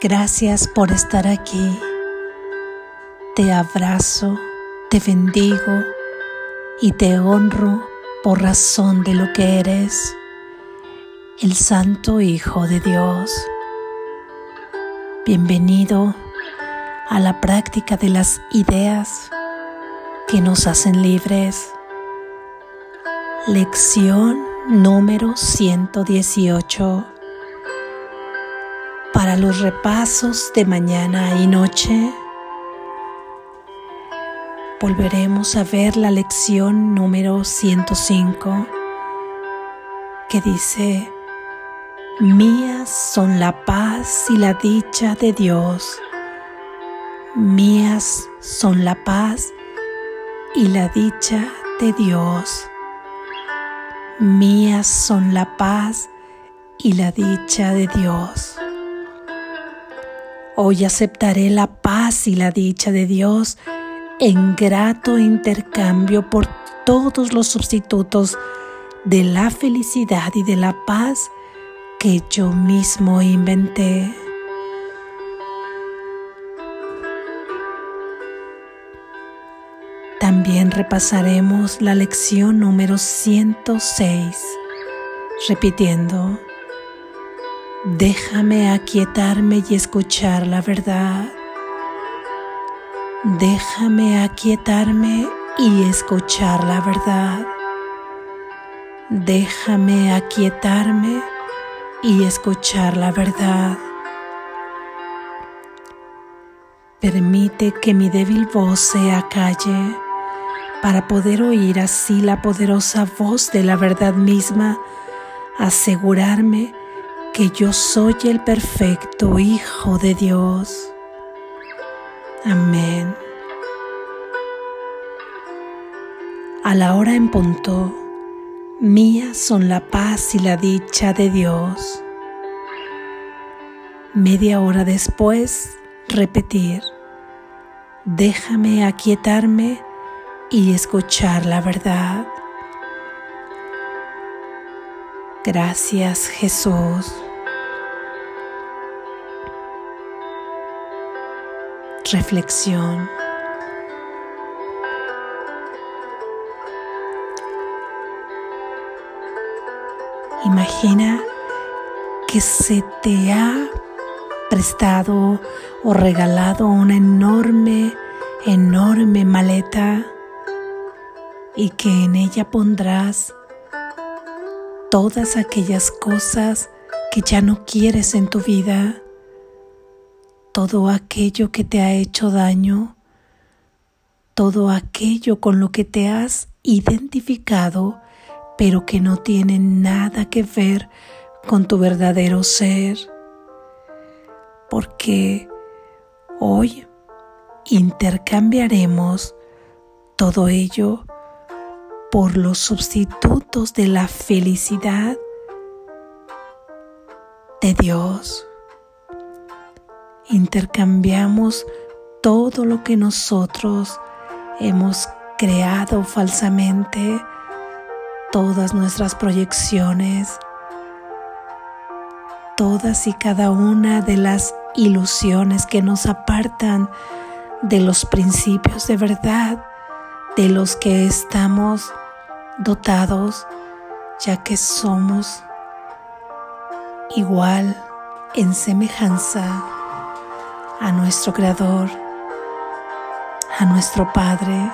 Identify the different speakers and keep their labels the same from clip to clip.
Speaker 1: Gracias por estar aquí. Te abrazo, te bendigo y te honro por razón de lo que eres, el Santo Hijo de Dios. Bienvenido a la práctica de las ideas que nos hacen libres. Lección número 118 para los repasos de mañana y noche, volveremos a ver la lección número 105 que dice, Mías son la paz y la dicha de Dios. Mías son la paz y la dicha de Dios. Mías son la paz y la dicha de Dios. Hoy aceptaré la paz y la dicha de Dios en grato intercambio por todos los sustitutos de la felicidad y de la paz que yo mismo inventé. También repasaremos la lección número 106, repitiendo, Déjame aquietarme y escuchar la verdad. Déjame aquietarme y escuchar la verdad. Déjame aquietarme y escuchar la verdad. Permite que mi débil voz se acalle para poder oír así la poderosa voz de la verdad misma, asegurarme que yo soy el perfecto Hijo de Dios. Amén. A la hora en punto, mía son la paz y la dicha de Dios. Media hora después, repetir, déjame aquietarme y escuchar la verdad. Gracias Jesús. Reflexión. Imagina que se te ha prestado o regalado una enorme, enorme maleta y que en ella pondrás todas aquellas cosas que ya no quieres en tu vida todo aquello que te ha hecho daño, todo aquello con lo que te has identificado, pero que no tiene nada que ver con tu verdadero ser. Porque hoy intercambiaremos todo ello por los sustitutos de la felicidad de Dios intercambiamos todo lo que nosotros hemos creado falsamente, todas nuestras proyecciones, todas y cada una de las ilusiones que nos apartan de los principios de verdad de los que estamos dotados, ya que somos igual en semejanza a nuestro Creador, a nuestro Padre.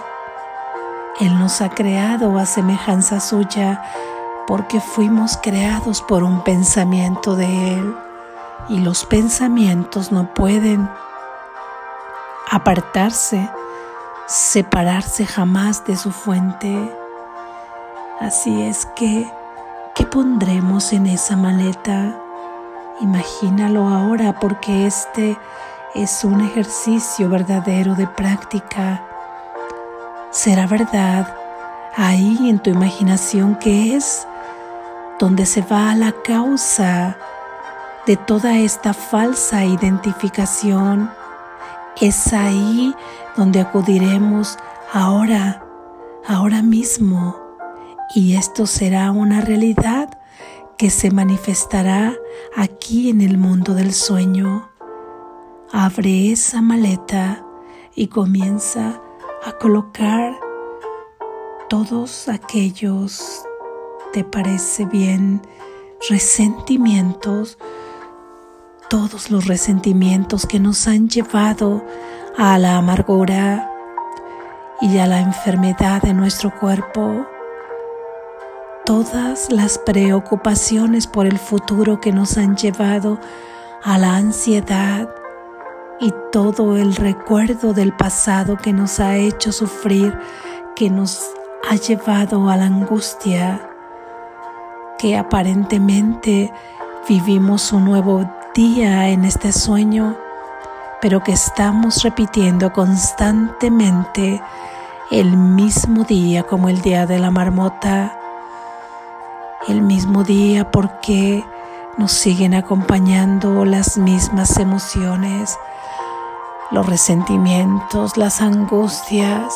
Speaker 1: Él nos ha creado a semejanza suya porque fuimos creados por un pensamiento de Él y los pensamientos no pueden apartarse, separarse jamás de su fuente. Así es que, ¿qué pondremos en esa maleta? Imagínalo ahora porque este es un ejercicio verdadero de práctica. Será verdad ahí en tu imaginación que es donde se va la causa de toda esta falsa identificación. Es ahí donde acudiremos ahora, ahora mismo. Y esto será una realidad que se manifestará aquí en el mundo del sueño abre esa maleta y comienza a colocar todos aquellos, te parece bien, resentimientos, todos los resentimientos que nos han llevado a la amargura y a la enfermedad de nuestro cuerpo, todas las preocupaciones por el futuro que nos han llevado a la ansiedad y todo el recuerdo del pasado que nos ha hecho sufrir, que nos ha llevado a la angustia, que aparentemente vivimos un nuevo día en este sueño, pero que estamos repitiendo constantemente el mismo día como el día de la marmota, el mismo día porque nos siguen acompañando las mismas emociones, los resentimientos, las angustias,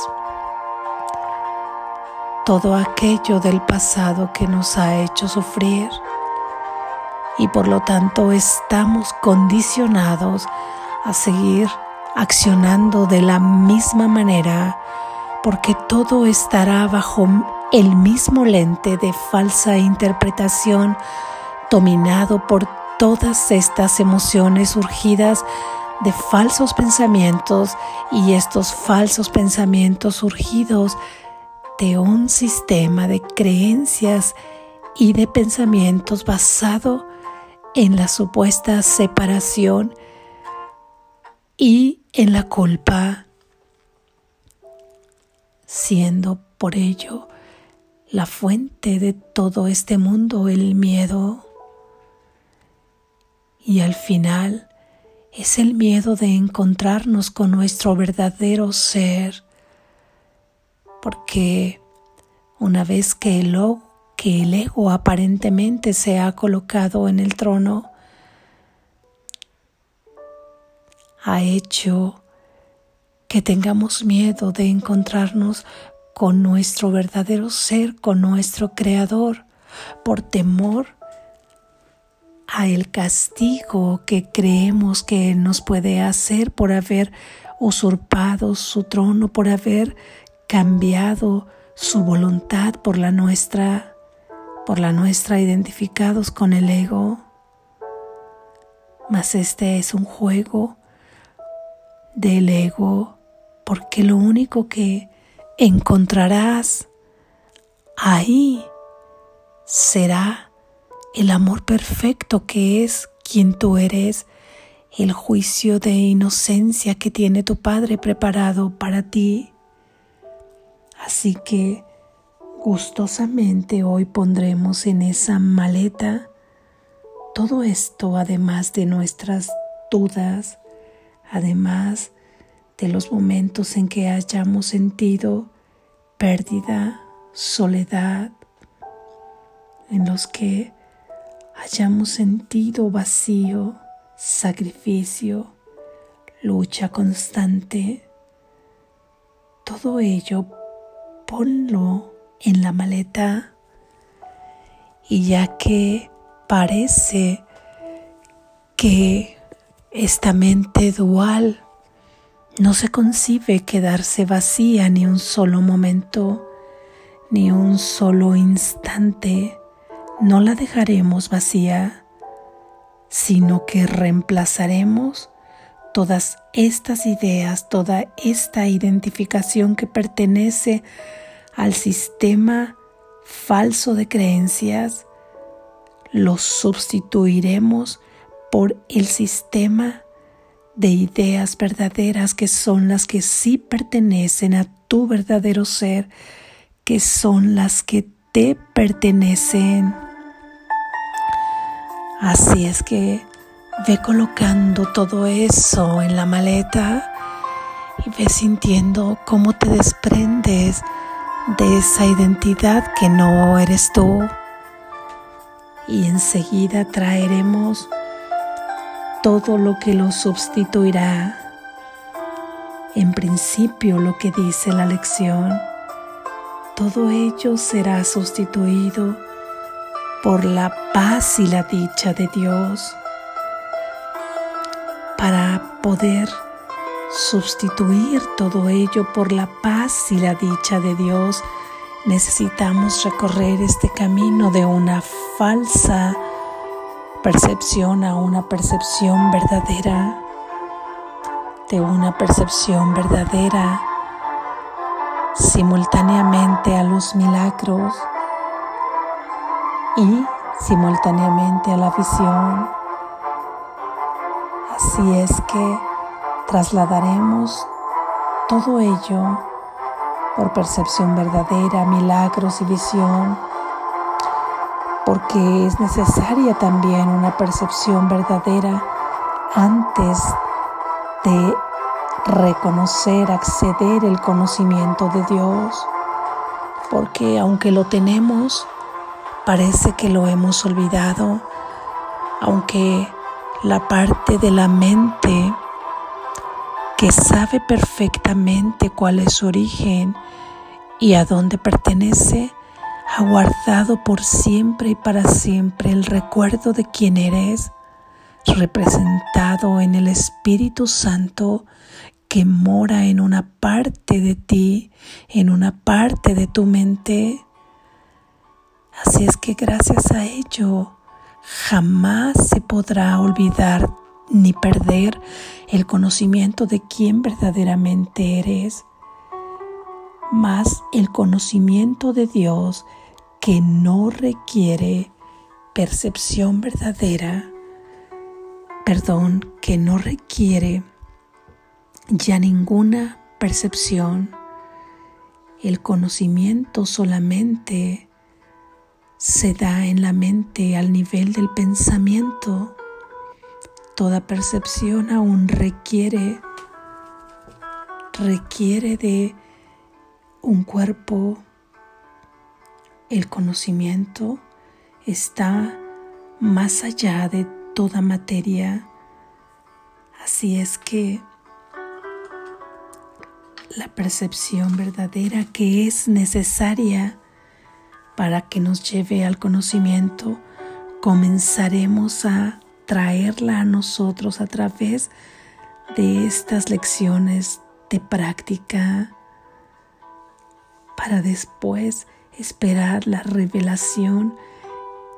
Speaker 1: todo aquello del pasado que nos ha hecho sufrir. Y por lo tanto estamos condicionados a seguir accionando de la misma manera porque todo estará bajo el mismo lente de falsa interpretación dominado por todas estas emociones surgidas de falsos pensamientos y estos falsos pensamientos surgidos de un sistema de creencias y de pensamientos basado en la supuesta separación y en la culpa, siendo por ello la fuente de todo este mundo el miedo. Y al final es el miedo de encontrarnos con nuestro verdadero ser, porque una vez que el, ego aparentemente se ha colocado en el trono, ha hecho que tengamos miedo de encontrarnos con nuestro verdadero ser, con nuestro creador, por temor a el castigo que creemos que nos puede hacer por haber usurpado su trono, por haber cambiado su voluntad por la nuestra, por la nuestra identificados con el ego. Mas este es un juego del ego, porque lo único que encontrarás ahí será el amor perfecto que es quien tú eres, el juicio de inocencia que tiene tu Padre preparado para ti. Así que gustosamente hoy pondremos en esa maleta todo esto, además de nuestras dudas, además de los momentos en que hayamos sentido pérdida, soledad, en los que hayamos sentido vacío, sacrificio, lucha constante, todo ello ponlo en la maleta. Y ya que parece que esta mente dual no se concibe quedarse vacía ni un solo momento, ni un solo instante, no la dejaremos vacía, sino que reemplazaremos todas estas ideas, toda esta identificación que pertenece al sistema falso de creencias, los sustituiremos por el sistema de ideas verdaderas que son las que sí pertenecen a tu verdadero ser, que son las que te pertenecen. Así es que ve colocando todo eso en la maleta y ve sintiendo cómo te desprendes de esa identidad que no eres tú. Y enseguida traeremos todo lo que lo sustituirá. En principio lo que dice la lección, todo ello será sustituido por la paz y la dicha de Dios. para poder sustituir todo ello por la paz y la dicha de Dios, necesitamos recorrer este camino de una falsa percepción a una percepción verdadera, de una percepción verdadera simultáneamente a los milagros y simultáneamente a la visión. Así es que trasladaremos todo ello por percepción verdadera, milagros y visión, porque es necesaria también una percepción verdadera antes de reconocer, acceder el conocimiento de Dios, porque aunque lo tenemos, parece que lo hemos olvidado, aunque la parte de la mente que sabe perfectamente cuál es su origen y a dónde pertenece, ha guardado por siempre y para siempre el recuerdo de quién eres, representado en el Espíritu Santo que mora en una parte de ti, en una parte de tu mente. Así es que gracias a ello jamás se podrá olvidar ni perder el conocimiento de quién verdaderamente eres, más el conocimiento de Dios que no requiere percepción verdadera, perdón, que no requiere ya ninguna percepción, el conocimiento solamente se da en la mente al nivel del pensamiento Toda percepción aún requiere, requiere de un cuerpo. El conocimiento está más allá de toda materia. Así es que la percepción verdadera que es necesaria para que nos lleve al conocimiento, comenzaremos a traerla a nosotros a través de estas lecciones de práctica para después esperar la revelación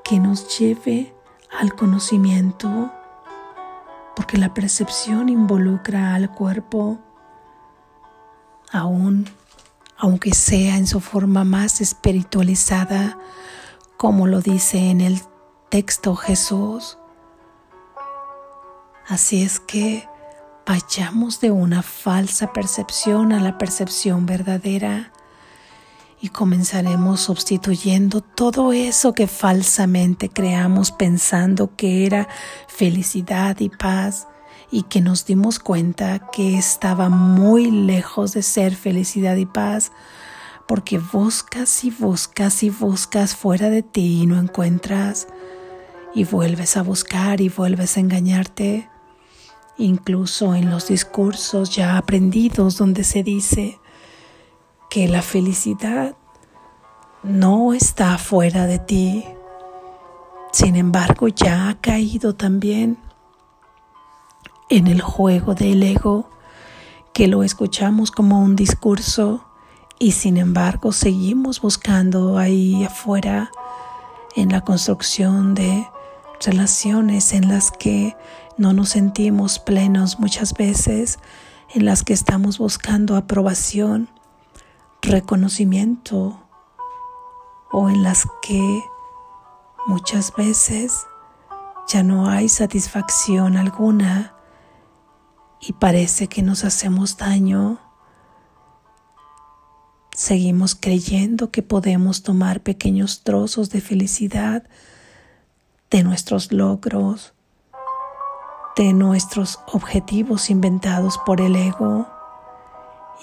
Speaker 1: que nos lleve al conocimiento, porque la percepción involucra al cuerpo, aún aunque sea en su forma más espiritualizada, como lo dice en el texto Jesús. Así es que vayamos de una falsa percepción a la percepción verdadera y comenzaremos sustituyendo todo eso que falsamente creamos pensando que era felicidad y paz y que nos dimos cuenta que estaba muy lejos de ser felicidad y paz porque buscas y buscas y buscas fuera de ti y no encuentras y vuelves a buscar y vuelves a engañarte incluso en los discursos ya aprendidos donde se dice que la felicidad no está fuera de ti. Sin embargo, ya ha caído también en el juego del ego, que lo escuchamos como un discurso y sin embargo seguimos buscando ahí afuera en la construcción de relaciones en las que no nos sentimos plenos muchas veces, en las que estamos buscando aprobación, reconocimiento o en las que muchas veces ya no hay satisfacción alguna y parece que nos hacemos daño. Seguimos creyendo que podemos tomar pequeños trozos de felicidad de nuestros logros, de nuestros objetivos inventados por el ego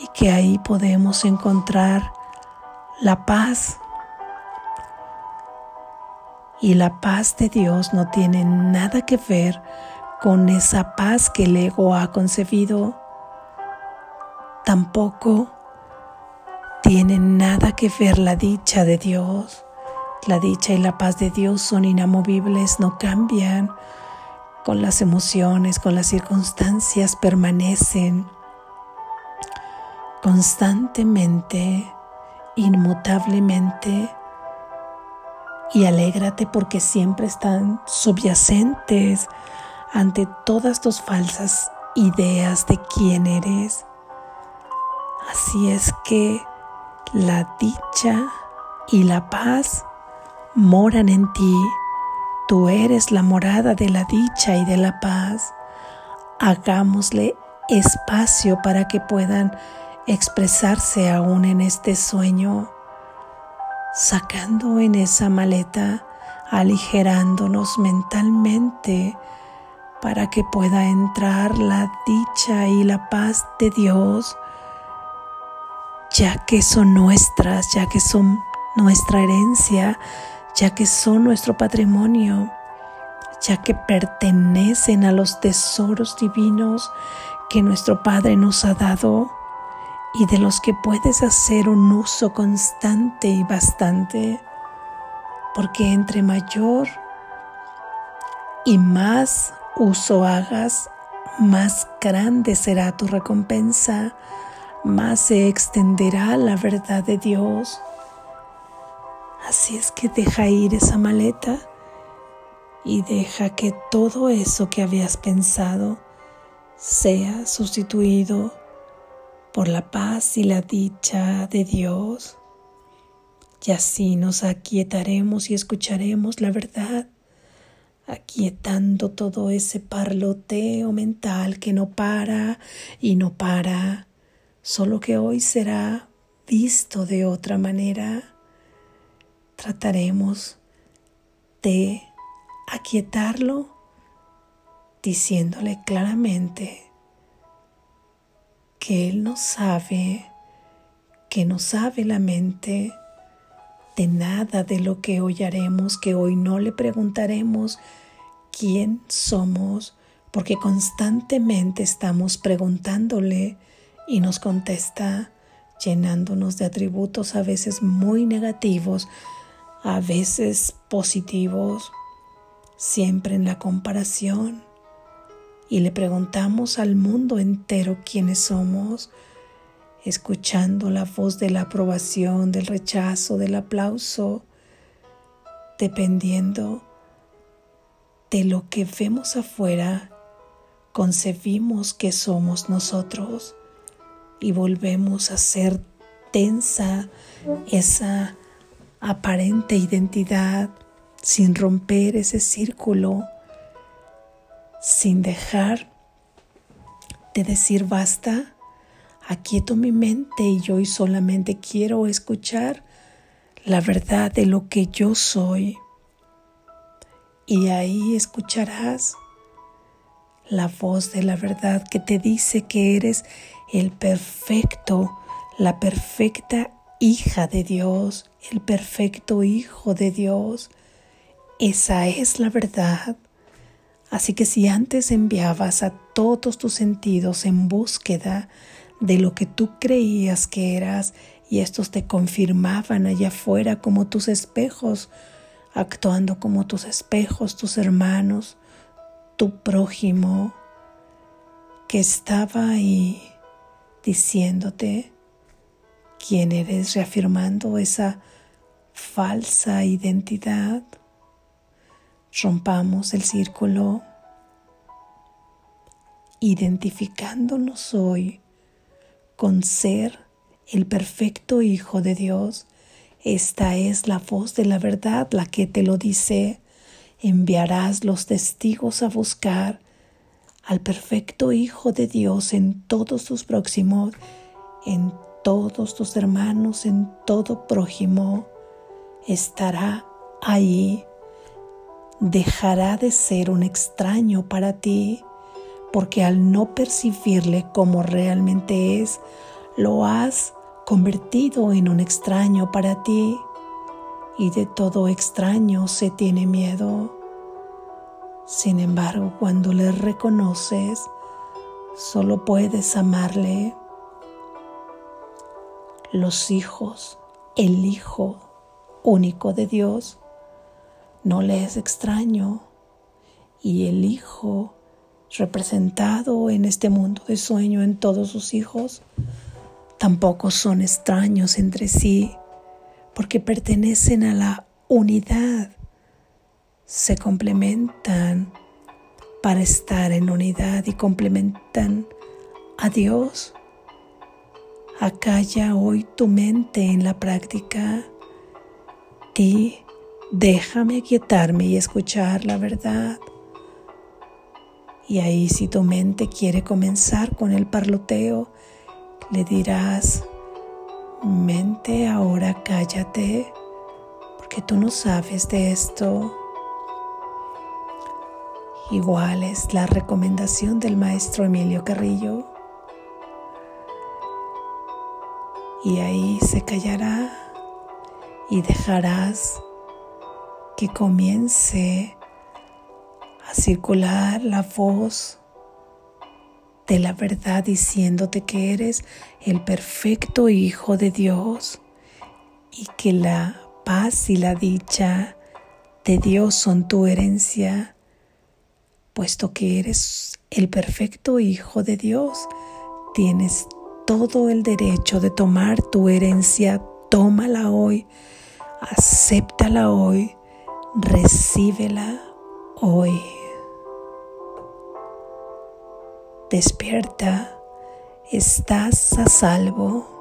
Speaker 1: y que ahí podemos encontrar la paz. Y la paz de Dios no tiene nada que ver con esa paz que el ego ha concebido. Tampoco tiene nada que ver la dicha de Dios la dicha y la paz de Dios son inamovibles, no cambian, con las emociones, con las circunstancias, permanecen constantemente, inmutablemente, y alégrate porque siempre están subyacentes ante todas tus falsas ideas de quién eres. Así es que la dicha y la paz moran en ti Tú eres la morada de la dicha y de la paz. Hagámosle espacio para que puedan expresarse aún en este sueño, sacando en esa maleta, aligerándonos mentalmente para que pueda entrar la dicha y la paz de Dios, ya que son nuestras, ya que son nuestra herencia, ya que son nuestro patrimonio, ya que pertenecen a los tesoros divinos que nuestro Padre nos ha dado y de los que puedes hacer un uso constante y bastante, porque entre mayor y más uso hagas, más grande será tu recompensa, más se extenderá la verdad de Dios Así es que deja ir esa maleta y deja que todo eso que habías pensado sea sustituido por la paz y la dicha de Dios. Y así nos aquietaremos y escucharemos la verdad, aquietando todo ese parloteo mental que no para y no para, solo que hoy será visto de otra manera. Trataremos de aquietarlo diciéndole claramente que Él no sabe, que no sabe la mente de nada de lo que hoy haremos, que hoy no le preguntaremos quién somos, porque constantemente estamos preguntándole y nos contesta llenándonos de atributos a veces muy negativos a veces positivos, siempre en la comparación, y le preguntamos al mundo entero quiénes somos, escuchando la voz de la aprobación, del rechazo, del aplauso, dependiendo de lo que vemos afuera, concebimos que somos nosotros y volvemos a ser tensa esa aparente identidad, sin romper ese círculo, sin dejar de decir basta, aquieto mi mente y yo solamente quiero escuchar la verdad de lo que yo soy. Y ahí escucharás la voz de la verdad que te dice que eres el perfecto, la perfecta hija de Dios, el perfecto Hijo de Dios. Esa es la verdad. Así que si antes enviabas a todos tus sentidos en búsqueda de lo que tú creías que eras y estos te confirmaban allá afuera como tus espejos, actuando como tus espejos, tus hermanos, tu prójimo, que estaba ahí diciéndote, quién eres, reafirmando esa falsa identidad. Rompamos el círculo identificándonos hoy con ser el perfecto Hijo de Dios. Esta es la voz de la verdad la que te lo dice. Enviarás los testigos a buscar al perfecto Hijo de Dios en todos sus próximos, en todos tus hermanos, en todo prójimo, estará ahí. Dejará de ser un extraño para ti, porque al no percibirle como realmente es, lo has convertido en un extraño para ti. Y de todo extraño se tiene miedo. Sin embargo, cuando le reconoces, solo puedes amarle los hijos, el Hijo único de Dios, no le es extraño y el Hijo representado en este mundo de sueño en todos sus hijos, tampoco son extraños entre sí, porque pertenecen a la unidad, se complementan para estar en unidad y complementan a Dios. Acalla hoy tu mente en la práctica. Di, déjame quietarme y escuchar la verdad. Y ahí si tu mente quiere comenzar con el parloteo, le dirás, mente, ahora cállate, porque tú no sabes de esto. Igual es la recomendación del maestro Emilio Carrillo. Y ahí se callará y dejarás que comience a circular la voz de la verdad diciéndote que eres el perfecto Hijo de Dios y que la paz y la dicha de Dios son tu herencia puesto que eres el perfecto Hijo de Dios, tienes todo el derecho de tomar tu herencia. Tómala hoy, acéptala hoy, recíbela hoy. Despierta, estás a salvo.